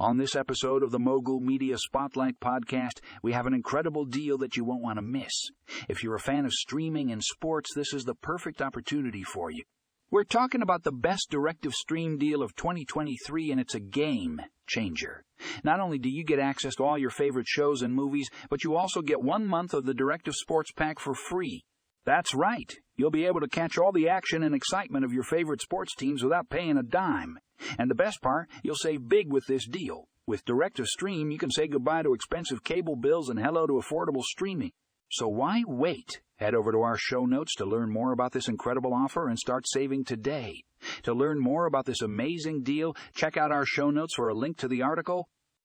On this episode of the Mogul Media Spotlight podcast, we have an incredible deal that you won't want to miss. If you're a fan of streaming and sports, this is the perfect opportunity for you. We're talking about the best DIRECTV stream deal of 2023, and it's a game changer. Not only do you get access to all your favorite shows and movies, but you also get one month of the DIRECTV Sports Pack for free. That's right. You'll be able to catch all the action and excitement of your favorite sports teams without paying a dime. And the best part, you'll save big with this deal. With DIRECTV Stream, you can say goodbye to expensive cable bills and hello to affordable streaming. So why wait? Head over to our show notes to learn more about this incredible offer and start saving today. To learn more about this amazing deal, check out our show notes for a link to the article